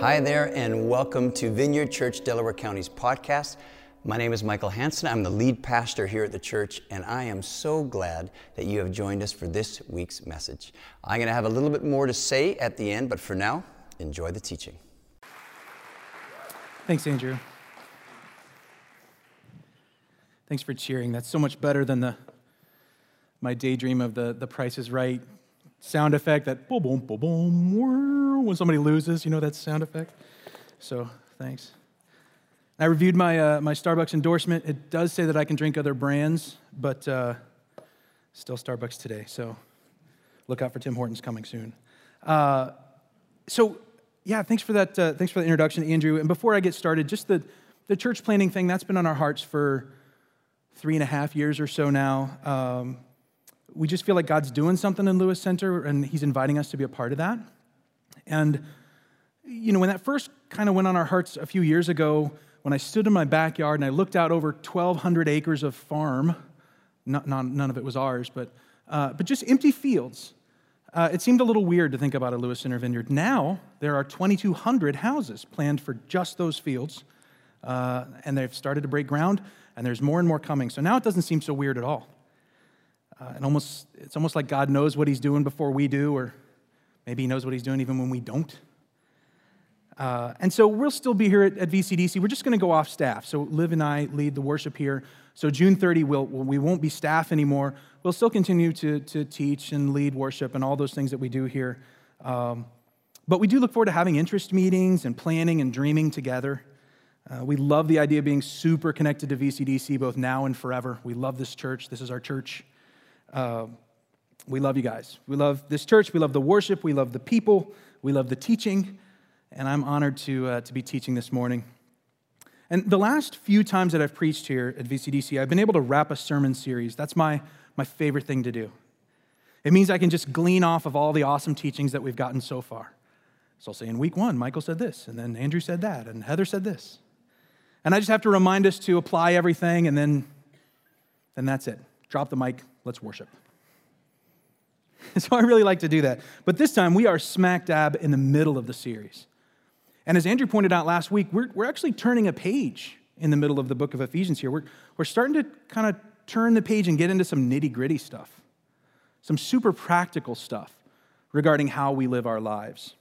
Hi there, and welcome to Vineyard Church Delaware County's podcast. My name is Michael Hanson. I'm the lead pastor here at the church, and I am so glad that you have joined us for this week's message. I'm going to have a little bit more to say at the end, but for now, enjoy the teaching. Thanks, Andrew. Thanks for cheering. That's so much better than the my daydream of the the Price is Right sound effect. That boom, boom, boom, boom. When somebody loses, you know that sound effect. So thanks. I reviewed my uh, my Starbucks endorsement. It does say that I can drink other brands, but uh, still Starbucks today. So look out for Tim Hortons coming soon. Uh, so yeah, thanks for that. Uh, thanks for the introduction, Andrew. And before I get started, just the the church planning thing that's been on our hearts for three and a half years or so now. Um, we just feel like God's doing something in Lewis Center, and He's inviting us to be a part of that. And, you know, when that first kind of went on our hearts a few years ago, when I stood in my backyard and I looked out over 1,200 acres of farm, not, not, none of it was ours, but, uh, but just empty fields, uh, it seemed a little weird to think about a Lewis Center vineyard. Now, there are 2,200 houses planned for just those fields, uh, and they've started to break ground, and there's more and more coming. So now it doesn't seem so weird at all. Uh, and almost, it's almost like God knows what he's doing before we do, or maybe he knows what he's doing even when we don't. Uh, and so we'll still be here at, at VCDC. We're just going to go off staff. So Liv and I lead the worship here. So June 30, we'll, we won't be staff anymore. We'll still continue to, to teach and lead worship and all those things that we do here. Um, but we do look forward to having interest meetings and planning and dreaming together. Uh, we love the idea of being super connected to VCDC both now and forever. We love this church. This is our church. Uh, we love you guys. We love this church. We love the worship. We love the people. We love the teaching. And I'm honored to, uh, to be teaching this morning. And the last few times that I've preached here at VCDC, I've been able to wrap a sermon series. That's my, my favorite thing to do. It means I can just glean off of all the awesome teachings that we've gotten so far. So I'll say in week one, Michael said this, and then Andrew said that, and Heather said this. And I just have to remind us to apply everything, and then, then that's it. Drop the mic, let's worship. So I really like to do that. But this time we are smack dab in the middle of the series. And as Andrew pointed out last week, we're, we're actually turning a page in the middle of the book of Ephesians here. We're, we're starting to kind of turn the page and get into some nitty gritty stuff, some super practical stuff regarding how we live our lives.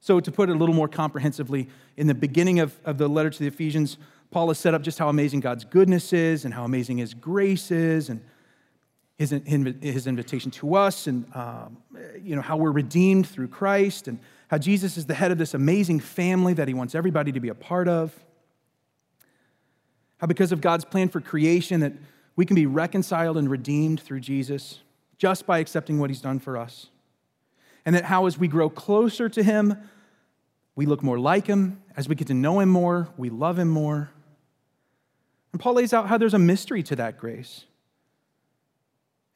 So, to put it a little more comprehensively, in the beginning of, of the letter to the Ephesians, Paul has set up just how amazing God's goodness is and how amazing his grace is and his, his invitation to us and um, you know, how we're redeemed through Christ and how Jesus is the head of this amazing family that he wants everybody to be a part of. How, because of God's plan for creation, that we can be reconciled and redeemed through Jesus just by accepting what he's done for us. And that how, as we grow closer to him, we look more like him. As we get to know him more, we love him more. And Paul lays out how there's a mystery to that grace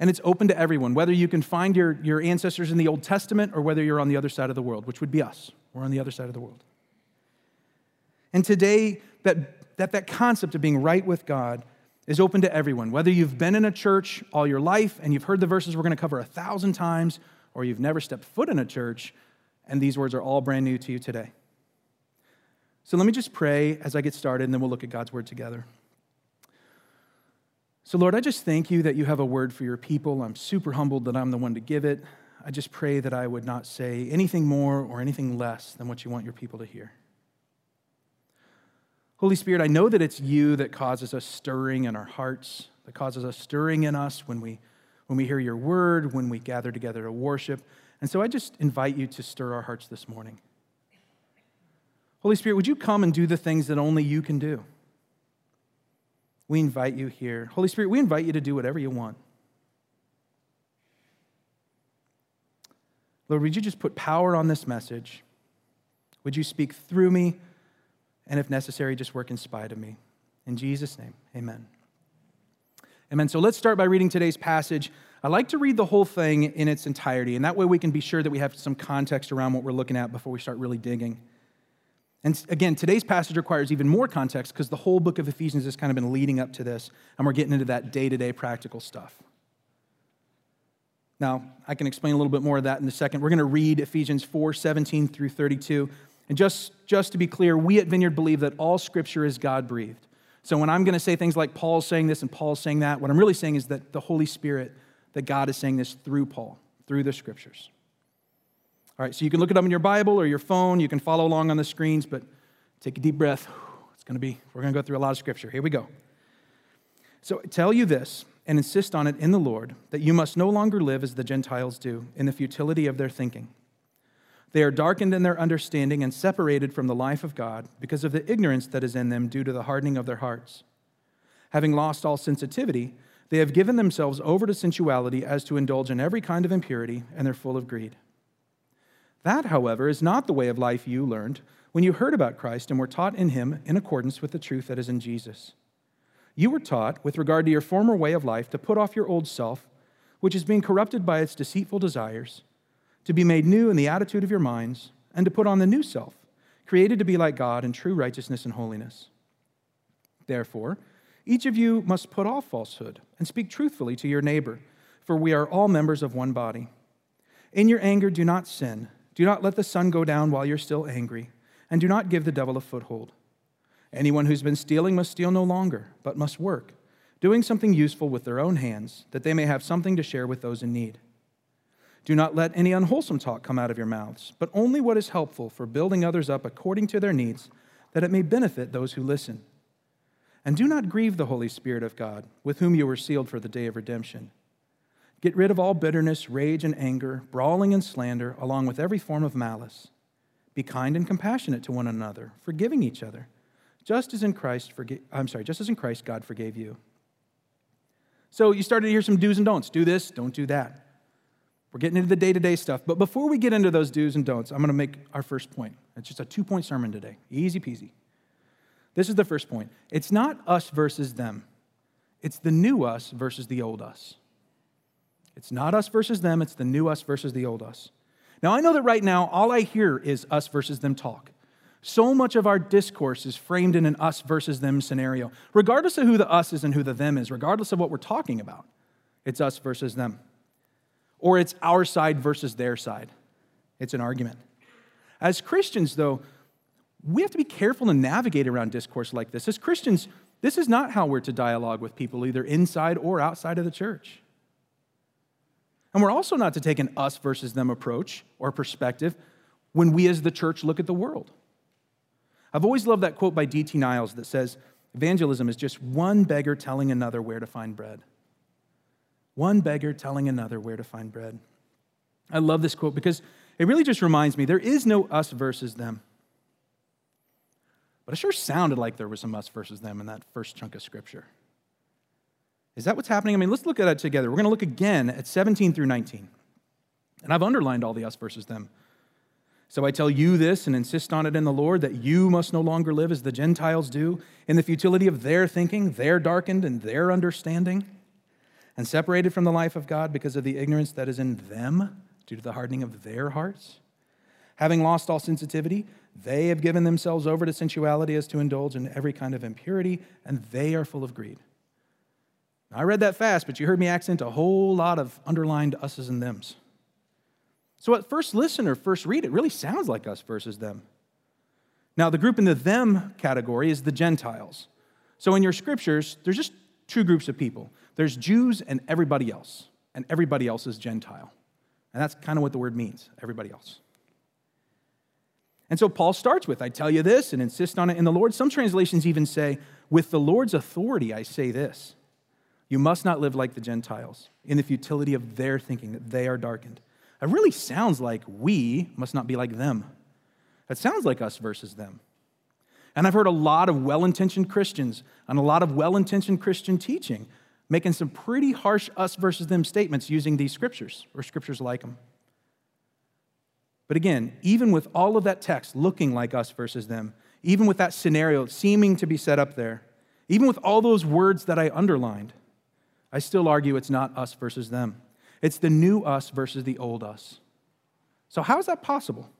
and it's open to everyone, whether you can find your, your ancestors in the Old Testament or whether you're on the other side of the world, which would be us. We're on the other side of the world. And today, that, that, that concept of being right with God is open to everyone, whether you've been in a church all your life and you've heard the verses we're going to cover a thousand times, or you've never stepped foot in a church, and these words are all brand new to you today. So let me just pray as I get started, and then we'll look at God's word together. So, Lord, I just thank you that you have a word for your people. I'm super humbled that I'm the one to give it. I just pray that I would not say anything more or anything less than what you want your people to hear. Holy Spirit, I know that it's you that causes us stirring in our hearts, that causes us stirring in us when we, when we hear your word, when we gather together to worship. And so I just invite you to stir our hearts this morning. Holy Spirit, would you come and do the things that only you can do? We invite you here. Holy Spirit, we invite you to do whatever you want. Lord, would you just put power on this message? Would you speak through me? And if necessary, just work in spite of me. In Jesus' name, amen. Amen. So let's start by reading today's passage. I like to read the whole thing in its entirety, and that way we can be sure that we have some context around what we're looking at before we start really digging. And again, today's passage requires even more context because the whole book of Ephesians has kind of been leading up to this, and we're getting into that day to day practical stuff. Now, I can explain a little bit more of that in a second. We're going to read Ephesians 4 17 through 32. And just, just to be clear, we at Vineyard believe that all scripture is God breathed. So when I'm going to say things like Paul's saying this and Paul's saying that, what I'm really saying is that the Holy Spirit, that God is saying this through Paul, through the scriptures. All right, so you can look it up in your Bible or your phone. You can follow along on the screens, but take a deep breath. It's going to be, we're going to go through a lot of scripture. Here we go. So tell you this and insist on it in the Lord that you must no longer live as the Gentiles do in the futility of their thinking. They are darkened in their understanding and separated from the life of God because of the ignorance that is in them due to the hardening of their hearts. Having lost all sensitivity, they have given themselves over to sensuality as to indulge in every kind of impurity, and they're full of greed. That, however, is not the way of life you learned when you heard about Christ and were taught in him in accordance with the truth that is in Jesus. You were taught, with regard to your former way of life, to put off your old self, which is being corrupted by its deceitful desires to be made new in the attitude of your minds, and to put on the new self, created to be like God in true righteousness and holiness. Therefore, each of you must put off falsehood and speak truthfully to your neighbor, for we are all members of one body. In your anger, do not sin. Do not let the sun go down while you're still angry, and do not give the devil a foothold. Anyone who's been stealing must steal no longer, but must work, doing something useful with their own hands, that they may have something to share with those in need. Do not let any unwholesome talk come out of your mouths, but only what is helpful for building others up according to their needs, that it may benefit those who listen. And do not grieve the Holy Spirit of God, with whom you were sealed for the day of redemption. Get rid of all bitterness, rage, and anger, brawling and slander, along with every form of malice. Be kind and compassionate to one another, forgiving each other, just as in Christ forga- I'm sorry, just as in Christ God forgave you. So you started to hear some do's and don'ts. Do this, don't do that. We're getting into the day to day stuff. But before we get into those do's and don'ts, I'm going to make our first point. It's just a two point sermon today. Easy peasy. This is the first point. It's not us versus them, it's the new us versus the old us. It's not us versus them, it's the new us versus the old us. Now, I know that right now, all I hear is us versus them talk. So much of our discourse is framed in an us versus them scenario, regardless of who the us is and who the them is, regardless of what we're talking about. It's us versus them or it's our side versus their side. It's an argument. As Christians, though, we have to be careful to navigate around discourse like this. As Christians, this is not how we're to dialogue with people, either inside or outside of the church. And we're also not to take an us versus them approach or perspective when we as the church look at the world. I've always loved that quote by D.T. Niles that says, Evangelism is just one beggar telling another where to find bread. One beggar telling another where to find bread. I love this quote because it really just reminds me there is no us versus them. But it sure sounded like there was some us versus them in that first chunk of scripture. Is that what's happening? I mean, let's look at it together. We're going to look again at 17 through 19. And I've underlined all the us versus them. So I tell you this and insist on it in the Lord that you must no longer live as the Gentiles do, in the futility of their thinking, their darkened and their understanding and separated from the life of God because of the ignorance that is in them due to the hardening of their hearts. Having lost all sensitivity, they have given themselves over to sensuality as to indulge in every kind of impurity, and they are full of greed. I read that fast, but you heard me accent a whole lot of underlined us's and thems. So, at first listen or first read, it really sounds like us versus them. Now, the group in the them category is the Gentiles. So, in your scriptures, there's just two groups of people there's Jews and everybody else, and everybody else is Gentile. And that's kind of what the word means everybody else. And so Paul starts with, I tell you this and insist on it in the Lord. Some translations even say, with the Lord's authority, I say this. You must not live like the Gentiles in the futility of their thinking, that they are darkened. It really sounds like we must not be like them. That sounds like us versus them. And I've heard a lot of well intentioned Christians and a lot of well intentioned Christian teaching making some pretty harsh us versus them statements using these scriptures or scriptures like them. But again, even with all of that text looking like us versus them, even with that scenario seeming to be set up there, even with all those words that I underlined, I still argue it's not us versus them. It's the new us versus the old us. So, how is that possible?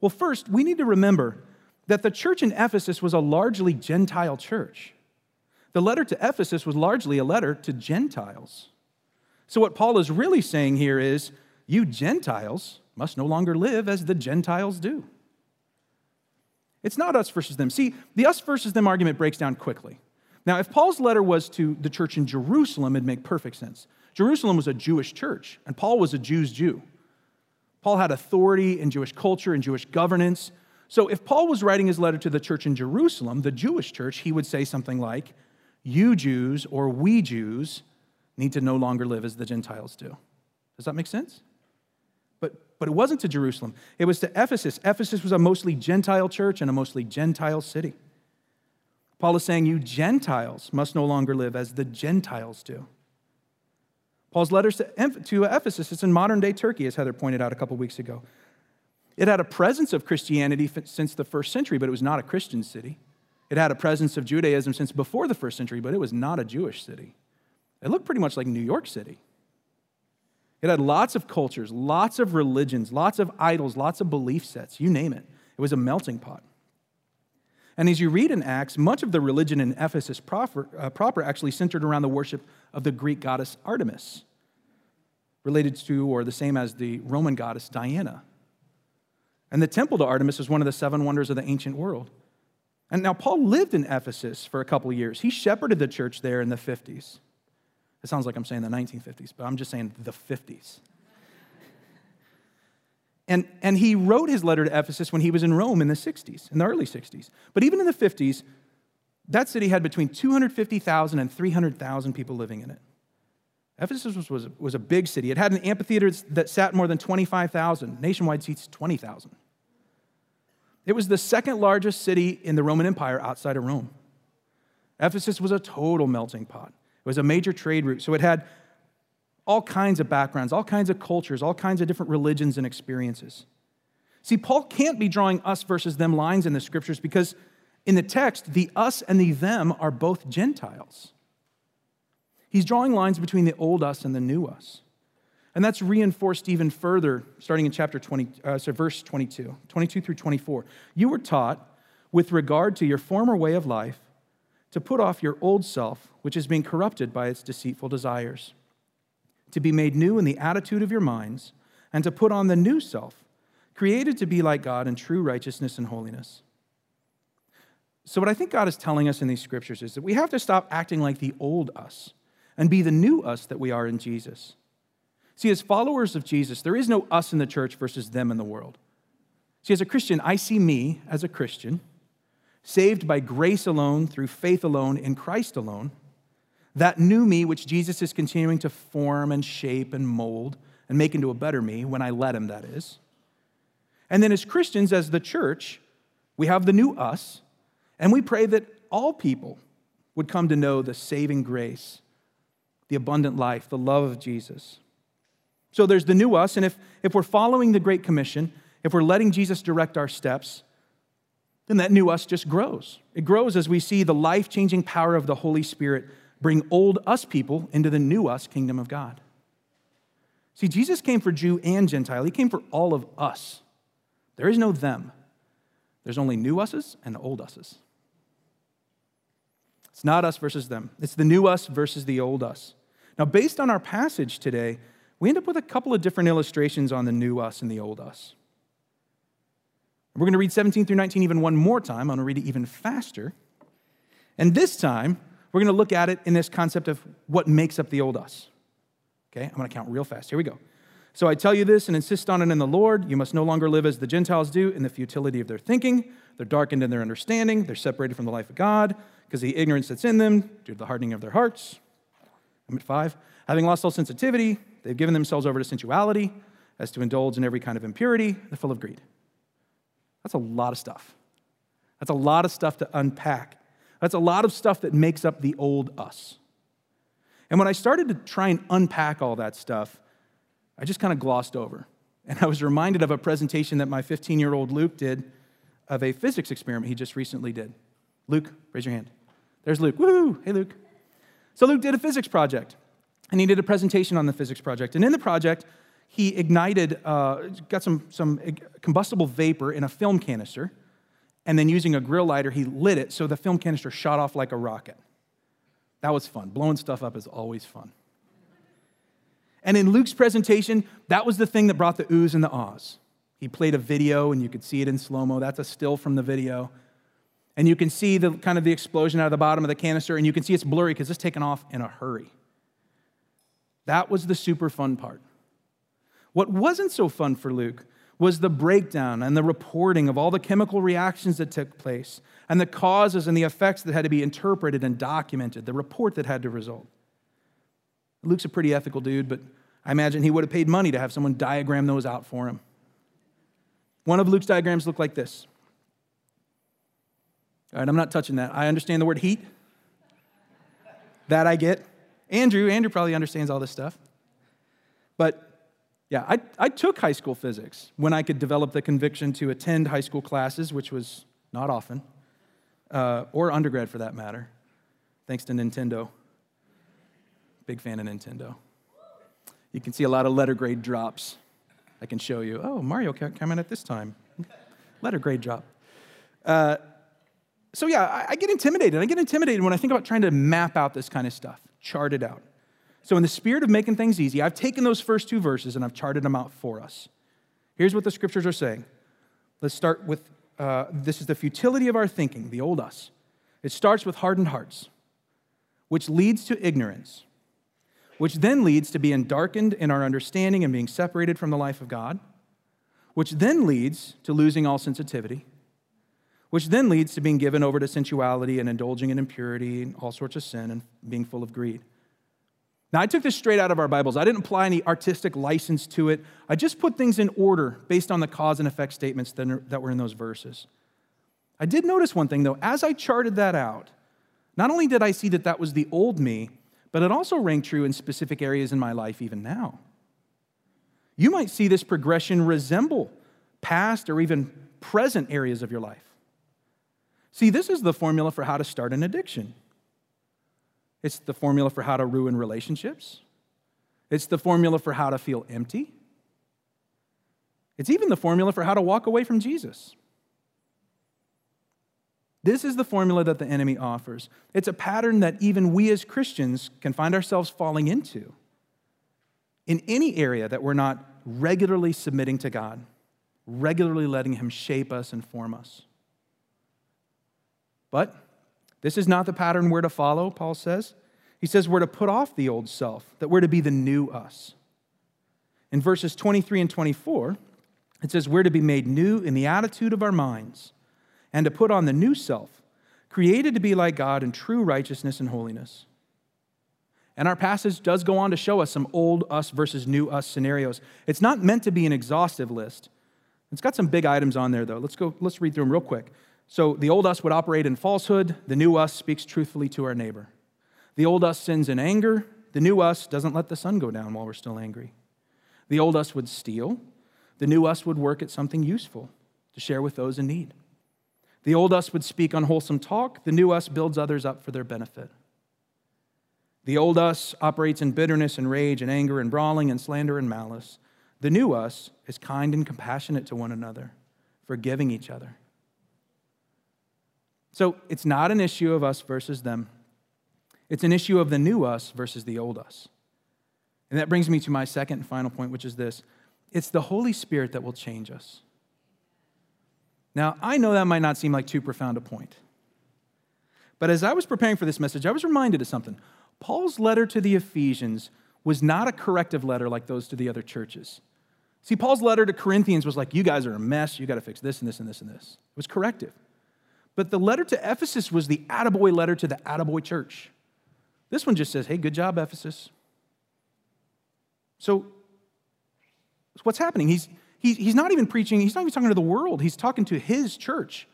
Well, first, we need to remember that the church in Ephesus was a largely Gentile church. The letter to Ephesus was largely a letter to Gentiles. So, what Paul is really saying here is you Gentiles must no longer live as the Gentiles do. It's not us versus them. See, the us versus them argument breaks down quickly. Now, if Paul's letter was to the church in Jerusalem, it'd make perfect sense. Jerusalem was a Jewish church, and Paul was a Jew's Jew. Paul had authority in Jewish culture and Jewish governance. So if Paul was writing his letter to the church in Jerusalem, the Jewish church, he would say something like, You Jews or we Jews need to no longer live as the Gentiles do. Does that make sense? But, but it wasn't to Jerusalem, it was to Ephesus. Ephesus was a mostly Gentile church and a mostly Gentile city. Paul is saying, You Gentiles must no longer live as the Gentiles do. Paul's letters to Ephesus, it's in modern day Turkey, as Heather pointed out a couple weeks ago. It had a presence of Christianity since the first century, but it was not a Christian city. It had a presence of Judaism since before the first century, but it was not a Jewish city. It looked pretty much like New York City. It had lots of cultures, lots of religions, lots of idols, lots of belief sets, you name it. It was a melting pot. And as you read in Acts, much of the religion in Ephesus proper, uh, proper actually centered around the worship of the Greek goddess Artemis, related to or the same as the Roman goddess Diana. And the temple to Artemis is one of the seven wonders of the ancient world. And now Paul lived in Ephesus for a couple of years. He shepherded the church there in the 50s. It sounds like I'm saying the 1950s, but I'm just saying the 50s. And, and he wrote his letter to Ephesus when he was in Rome in the 60s, in the early 60s. But even in the 50s, that city had between 250,000 and 300,000 people living in it. Ephesus was, was, was a big city. It had an amphitheater that sat more than 25,000, nationwide seats 20,000. It was the second largest city in the Roman Empire outside of Rome. Ephesus was a total melting pot. It was a major trade route, so it had all kinds of backgrounds, all kinds of cultures, all kinds of different religions and experiences. See, Paul can't be drawing us versus them lines in the scriptures because in the text, the us and the them are both Gentiles. He's drawing lines between the old us and the new us. And that's reinforced even further, starting in chapter 20, uh, so verse 22, 22 through 24. You were taught, with regard to your former way of life, to put off your old self, which is being corrupted by its deceitful desires to be made new in the attitude of your minds, and to put on the new self, created to be like God in true righteousness and holiness. So, what I think God is telling us in these scriptures is that we have to stop acting like the old us and be the new us that we are in Jesus. See, as followers of Jesus, there is no us in the church versus them in the world. See, as a Christian, I see me as a Christian, saved by grace alone, through faith alone, in Christ alone that new me, which Jesus is continuing to form and shape and mold and make into a better me when I let him, that is. And then as Christians, as the church, we have the new us, and we pray that all people would come to know the saving grace, the abundant life, the love of Jesus. So there's the new us, and if, if we're following the Great Commission, if we're letting Jesus direct our steps, then that new us just grows. It grows as we see the life changing power of the Holy Spirit bring old us people into the new us kingdom of God. See, Jesus came for Jew and Gentile, He came for all of us. There is no them, there's only new us's and old us's. It's not us versus them, it's the new us versus the old us. Now, based on our passage today, we end up with a couple of different illustrations on the new us and the old us. We're going to read 17 through 19 even one more time. I'm going to read it even faster. And this time, we're going to look at it in this concept of what makes up the old us. Okay, I'm going to count real fast. Here we go. So I tell you this and insist on it in the Lord. You must no longer live as the Gentiles do in the futility of their thinking. They're darkened in their understanding. They're separated from the life of God because of the ignorance that's in them due to the hardening of their hearts. I'm at five. Having lost all sensitivity, they've given themselves over to sensuality as to indulge in every kind of impurity. They're full of greed. That's a lot of stuff. That's a lot of stuff to unpack. That's a lot of stuff that makes up the old us. And when I started to try and unpack all that stuff, I just kind of glossed over. And I was reminded of a presentation that my 15 year old Luke did of a physics experiment he just recently did. Luke, raise your hand. There's Luke. Woo! Hey, Luke. So, Luke did a physics project, and he did a presentation on the physics project. And in the project, he ignited, uh, got some, some combustible vapor in a film canister, and then using a grill lighter, he lit it so the film canister shot off like a rocket. That was fun. Blowing stuff up is always fun. And in Luke's presentation, that was the thing that brought the oohs and the ahs. He played a video, and you could see it in slow mo. That's a still from the video. And you can see the kind of the explosion out of the bottom of the canister, and you can see it's blurry because it's taken off in a hurry. That was the super fun part. What wasn't so fun for Luke was the breakdown and the reporting of all the chemical reactions that took place and the causes and the effects that had to be interpreted and documented, the report that had to result. Luke's a pretty ethical dude, but I imagine he would have paid money to have someone diagram those out for him. One of Luke's diagrams looked like this. All right, I'm not touching that. I understand the word heat. That I get. Andrew, Andrew probably understands all this stuff. But yeah, I, I took high school physics when I could develop the conviction to attend high school classes, which was not often, uh, or undergrad for that matter, thanks to Nintendo. Big fan of Nintendo. You can see a lot of letter grade drops. I can show you. Oh, Mario Kart coming at this time. letter grade drop. Uh, so, yeah, I, I get intimidated. I get intimidated when I think about trying to map out this kind of stuff, chart it out. So, in the spirit of making things easy, I've taken those first two verses and I've charted them out for us. Here's what the scriptures are saying. Let's start with uh, this is the futility of our thinking, the old us. It starts with hardened hearts, which leads to ignorance, which then leads to being darkened in our understanding and being separated from the life of God, which then leads to losing all sensitivity, which then leads to being given over to sensuality and indulging in impurity and all sorts of sin and being full of greed. Now, I took this straight out of our Bibles. I didn't apply any artistic license to it. I just put things in order based on the cause and effect statements that were in those verses. I did notice one thing, though. As I charted that out, not only did I see that that was the old me, but it also rang true in specific areas in my life even now. You might see this progression resemble past or even present areas of your life. See, this is the formula for how to start an addiction. It's the formula for how to ruin relationships. It's the formula for how to feel empty. It's even the formula for how to walk away from Jesus. This is the formula that the enemy offers. It's a pattern that even we as Christians can find ourselves falling into in any area that we're not regularly submitting to God, regularly letting Him shape us and form us. But this is not the pattern we're to follow, Paul says. He says we're to put off the old self, that we're to be the new us. In verses 23 and 24, it says we're to be made new in the attitude of our minds and to put on the new self, created to be like God in true righteousness and holiness. And our passage does go on to show us some old us versus new us scenarios. It's not meant to be an exhaustive list. It's got some big items on there, though. Let's go, let's read through them real quick. So the old us would operate in falsehood, the new us speaks truthfully to our neighbor. The old us sins in anger, the new us doesn't let the sun go down while we're still angry. The old us would steal, the new us would work at something useful to share with those in need. The old us would speak unwholesome talk, the new us builds others up for their benefit. The old us operates in bitterness and rage and anger and brawling and slander and malice. The new us is kind and compassionate to one another, forgiving each other. So it's not an issue of us versus them. It's an issue of the new us versus the old us. And that brings me to my second and final point, which is this it's the Holy Spirit that will change us. Now, I know that might not seem like too profound a point. But as I was preparing for this message, I was reminded of something. Paul's letter to the Ephesians was not a corrective letter like those to the other churches. See, Paul's letter to Corinthians was like, you guys are a mess. You got to fix this and this and this and this. It was corrective. But the letter to Ephesus was the attaboy letter to the attaboy church. This one just says, hey, good job, Ephesus. So, what's happening? He's, he, he's not even preaching, he's not even talking to the world. He's talking to his church,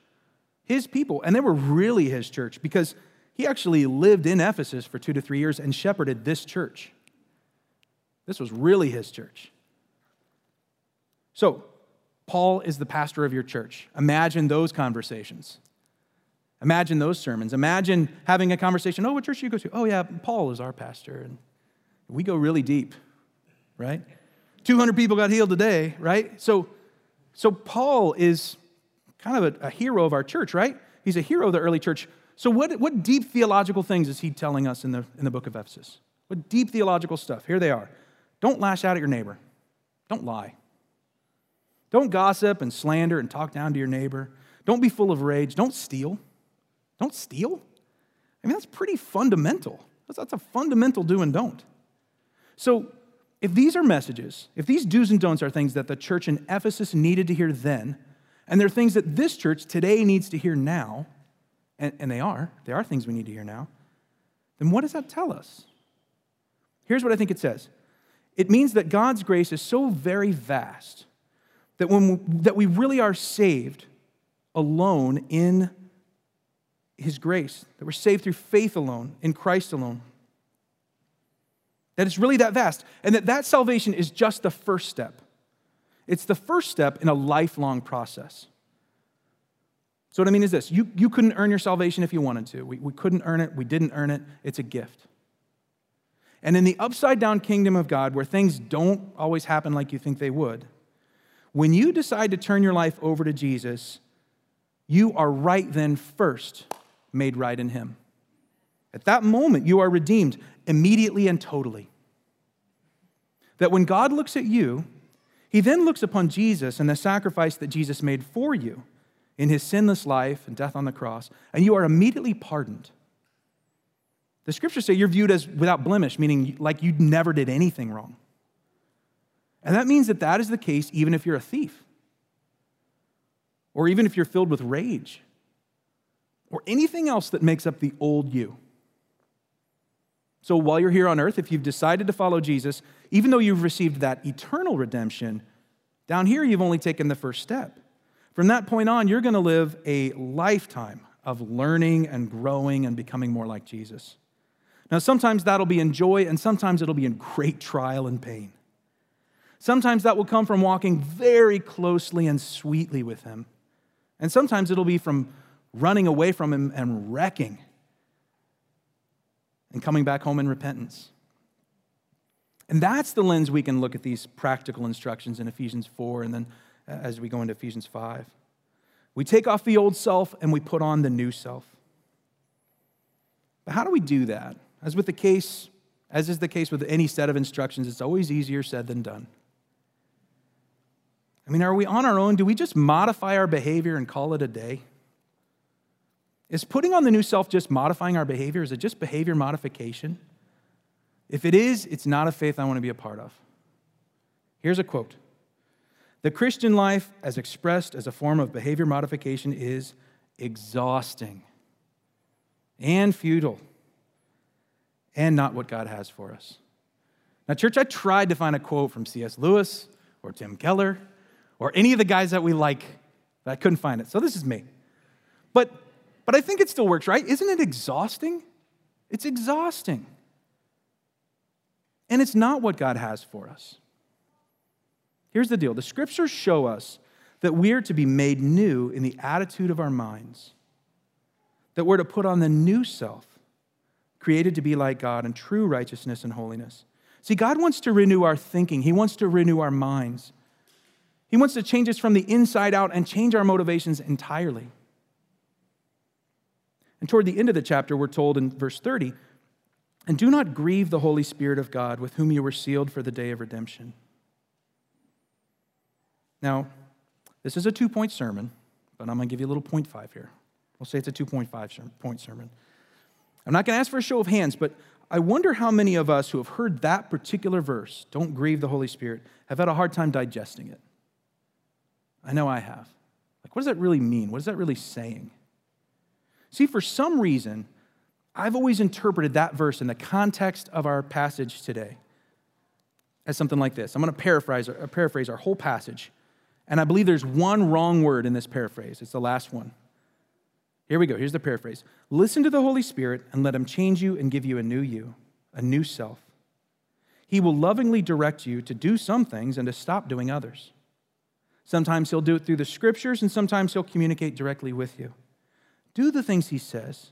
his people. And they were really his church because he actually lived in Ephesus for two to three years and shepherded this church. This was really his church. So, Paul is the pastor of your church. Imagine those conversations. Imagine those sermons. Imagine having a conversation. Oh, what church do you go to? Oh, yeah, Paul is our pastor. And we go really deep, right? 200 people got healed today, right? So, so Paul is kind of a, a hero of our church, right? He's a hero of the early church. So, what, what deep theological things is he telling us in the, in the book of Ephesus? What deep theological stuff? Here they are. Don't lash out at your neighbor. Don't lie. Don't gossip and slander and talk down to your neighbor. Don't be full of rage. Don't steal. Don't steal. I mean, that's pretty fundamental. That's, that's a fundamental do and don't. So, if these are messages, if these do's and don'ts are things that the church in Ephesus needed to hear then, and they're things that this church today needs to hear now, and, and they are, they are things we need to hear now, then what does that tell us? Here's what I think it says it means that God's grace is so very vast that, when we, that we really are saved alone in His grace, that we're saved through faith alone, in Christ alone. That it's really that vast, and that that salvation is just the first step. It's the first step in a lifelong process. So, what I mean is this you, you couldn't earn your salvation if you wanted to. We, we couldn't earn it, we didn't earn it. It's a gift. And in the upside down kingdom of God, where things don't always happen like you think they would, when you decide to turn your life over to Jesus, you are right then first made right in Him. At that moment, you are redeemed immediately and totally. That when God looks at you, He then looks upon Jesus and the sacrifice that Jesus made for you in His sinless life and death on the cross, and you are immediately pardoned. The scriptures say you're viewed as without blemish, meaning like you never did anything wrong. And that means that that is the case even if you're a thief, or even if you're filled with rage, or anything else that makes up the old you. So while you're here on earth, if you've decided to follow Jesus, even though you've received that eternal redemption, down here you've only taken the first step. From that point on, you're going to live a lifetime of learning and growing and becoming more like Jesus. Now, sometimes that'll be in joy, and sometimes it'll be in great trial and pain. Sometimes that will come from walking very closely and sweetly with Him. And sometimes it'll be from running away from Him and wrecking and coming back home in repentance. And that's the lens we can look at these practical instructions in Ephesians 4 and then uh, as we go into Ephesians 5. We take off the old self and we put on the new self. But how do we do that? As with the case, as is the case with any set of instructions, it's always easier said than done. I mean, are we on our own? Do we just modify our behavior and call it a day? Is putting on the new self just modifying our behavior? Is it just behavior modification? If it is, it's not a faith I want to be a part of. Here's a quote The Christian life, as expressed as a form of behavior modification, is exhausting and futile and not what God has for us. Now, church, I tried to find a quote from C.S. Lewis or Tim Keller or any of the guys that we like, but I couldn't find it. So this is me. But, but I think it still works, right? Isn't it exhausting? It's exhausting. And it's not what God has for us. Here's the deal the scriptures show us that we are to be made new in the attitude of our minds, that we're to put on the new self created to be like God in true righteousness and holiness. See, God wants to renew our thinking, He wants to renew our minds. He wants to change us from the inside out and change our motivations entirely. And toward the end of the chapter, we're told in verse 30 and do not grieve the Holy Spirit of God, with whom you were sealed for the day of redemption. Now, this is a two point sermon, but I'm going to give you a little point five here. We'll say it's a 2.5 point sermon. I'm not going to ask for a show of hands, but I wonder how many of us who have heard that particular verse, don't grieve the Holy Spirit, have had a hard time digesting it. I know I have. Like, what does that really mean? What is that really saying? See, for some reason, I've always interpreted that verse in the context of our passage today as something like this. I'm going to paraphrase, uh, paraphrase our whole passage, and I believe there's one wrong word in this paraphrase. It's the last one. Here we go. Here's the paraphrase Listen to the Holy Spirit and let him change you and give you a new you, a new self. He will lovingly direct you to do some things and to stop doing others. Sometimes he'll do it through the scriptures, and sometimes he'll communicate directly with you. Do the things he says.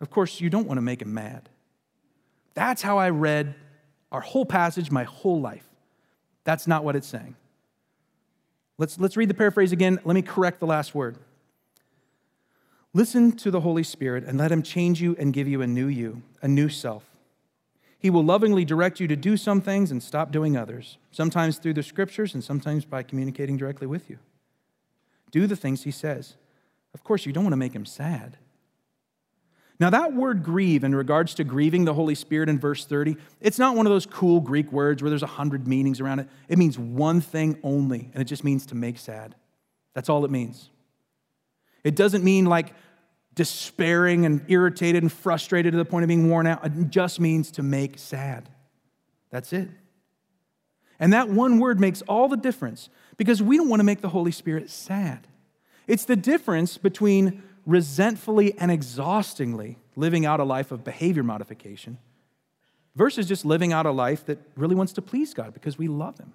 Of course, you don't want to make him mad. That's how I read our whole passage my whole life. That's not what it's saying. Let's, let's read the paraphrase again. Let me correct the last word. Listen to the Holy Spirit and let Him change you and give you a new you, a new self. He will lovingly direct you to do some things and stop doing others, sometimes through the scriptures and sometimes by communicating directly with you. Do the things he says. Of course, you don't want to make him sad. Now, that word grieve, in regards to grieving the Holy Spirit in verse 30, it's not one of those cool Greek words where there's a hundred meanings around it. It means one thing only, and it just means to make sad. That's all it means. It doesn't mean like despairing and irritated and frustrated to the point of being worn out. It just means to make sad. That's it. And that one word makes all the difference because we don't want to make the Holy Spirit sad. It's the difference between resentfully and exhaustingly living out a life of behavior modification versus just living out a life that really wants to please God because we love Him.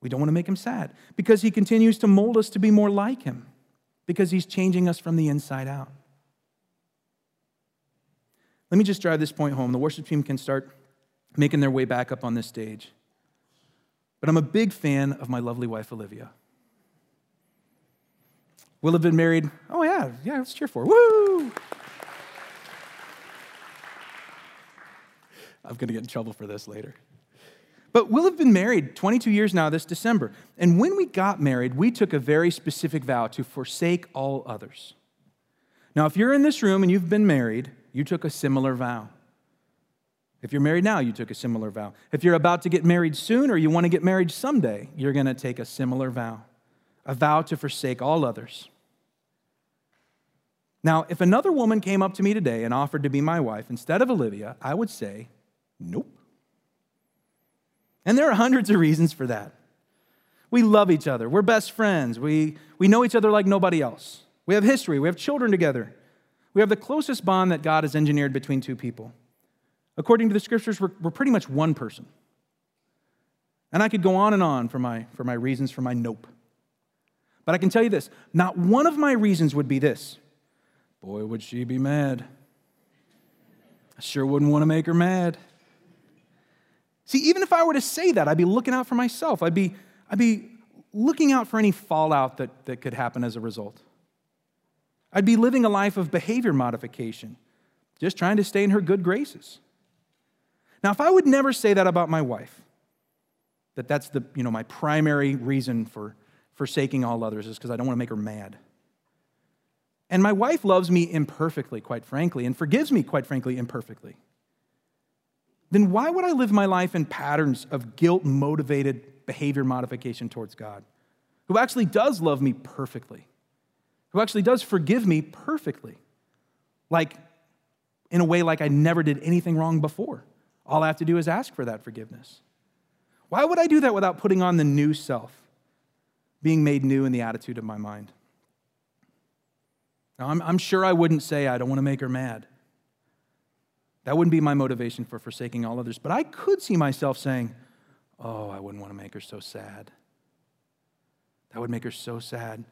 We don't want to make Him sad because He continues to mold us to be more like Him because He's changing us from the inside out. Let me just drive this point home. The worship team can start making their way back up on this stage. But I'm a big fan of my lovely wife, Olivia. We'll have been married. Oh, yeah, yeah, let's cheer for. Woo! I'm going to get in trouble for this later. But we'll have been married 22 years now this December. And when we got married, we took a very specific vow to forsake all others. Now, if you're in this room and you've been married, you took a similar vow. If you're married now, you took a similar vow. If you're about to get married soon or you want to get married someday, you're going to take a similar vow a vow to forsake all others. Now, if another woman came up to me today and offered to be my wife instead of Olivia, I would say, nope. And there are hundreds of reasons for that. We love each other. We're best friends. We, we know each other like nobody else. We have history. We have children together. We have the closest bond that God has engineered between two people. According to the scriptures, we're, we're pretty much one person. And I could go on and on for my, for my reasons for my nope. But I can tell you this not one of my reasons would be this. Boy, would she be mad. I sure wouldn't want to make her mad. See, even if I were to say that, I'd be looking out for myself. I'd be, I'd be looking out for any fallout that, that could happen as a result. I'd be living a life of behavior modification, just trying to stay in her good graces. Now, if I would never say that about my wife, that that's the, you know, my primary reason for forsaking all others is because I don't want to make her mad. And my wife loves me imperfectly, quite frankly, and forgives me, quite frankly, imperfectly then why would I live my life in patterns of guilt motivated behavior modification towards God, who actually does love me perfectly, who actually does forgive me perfectly, like in a way like I never did anything wrong before? All I have to do is ask for that forgiveness. Why would I do that without putting on the new self, being made new in the attitude of my mind? Now, I'm, I'm sure I wouldn't say I don't want to make her mad. That wouldn't be my motivation for forsaking all others. But I could see myself saying, Oh, I wouldn't want to make her so sad. That would make her so sad.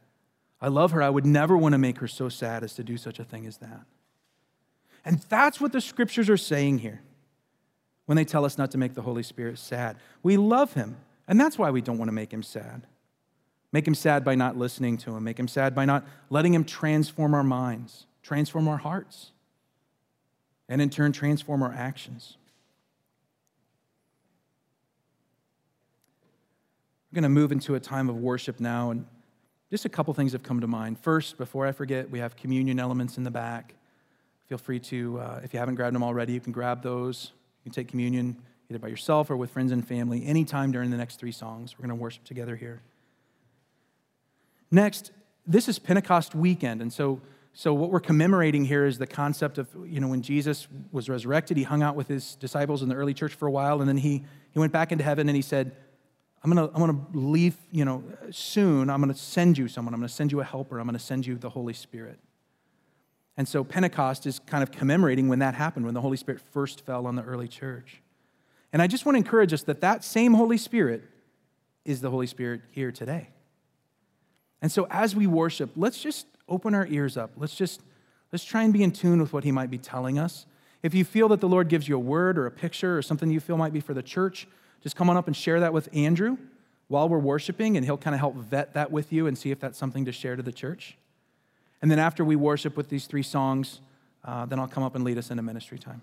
I love her. I would never want to make her so sad as to do such a thing as that. And that's what the scriptures are saying here when they tell us not to make the Holy Spirit sad. We love him, and that's why we don't want to make him sad. Make him sad by not listening to him, make him sad by not letting him transform our minds, transform our hearts and in turn transform our actions. We're going to move into a time of worship now, and just a couple things have come to mind. First, before I forget, we have communion elements in the back. Feel free to, uh, if you haven't grabbed them already, you can grab those. You can take communion either by yourself or with friends and family anytime during the next three songs. We're going to worship together here. Next, this is Pentecost weekend, and so so what we're commemorating here is the concept of, you know, when Jesus was resurrected, he hung out with his disciples in the early church for a while, and then he, he went back into heaven and he said, I'm gonna, I'm gonna leave, you know, soon. I'm gonna send you someone. I'm gonna send you a helper. I'm gonna send you the Holy Spirit. And so Pentecost is kind of commemorating when that happened, when the Holy Spirit first fell on the early church. And I just want to encourage us that that same Holy Spirit is the Holy Spirit here today. And so as we worship, let's just open our ears up. Let's just let's try and be in tune with what he might be telling us. If you feel that the Lord gives you a word or a picture or something you feel might be for the church, just come on up and share that with Andrew while we're worshiping, and he'll kind of help vet that with you and see if that's something to share to the church. And then after we worship with these three songs, uh, then I'll come up and lead us into ministry time.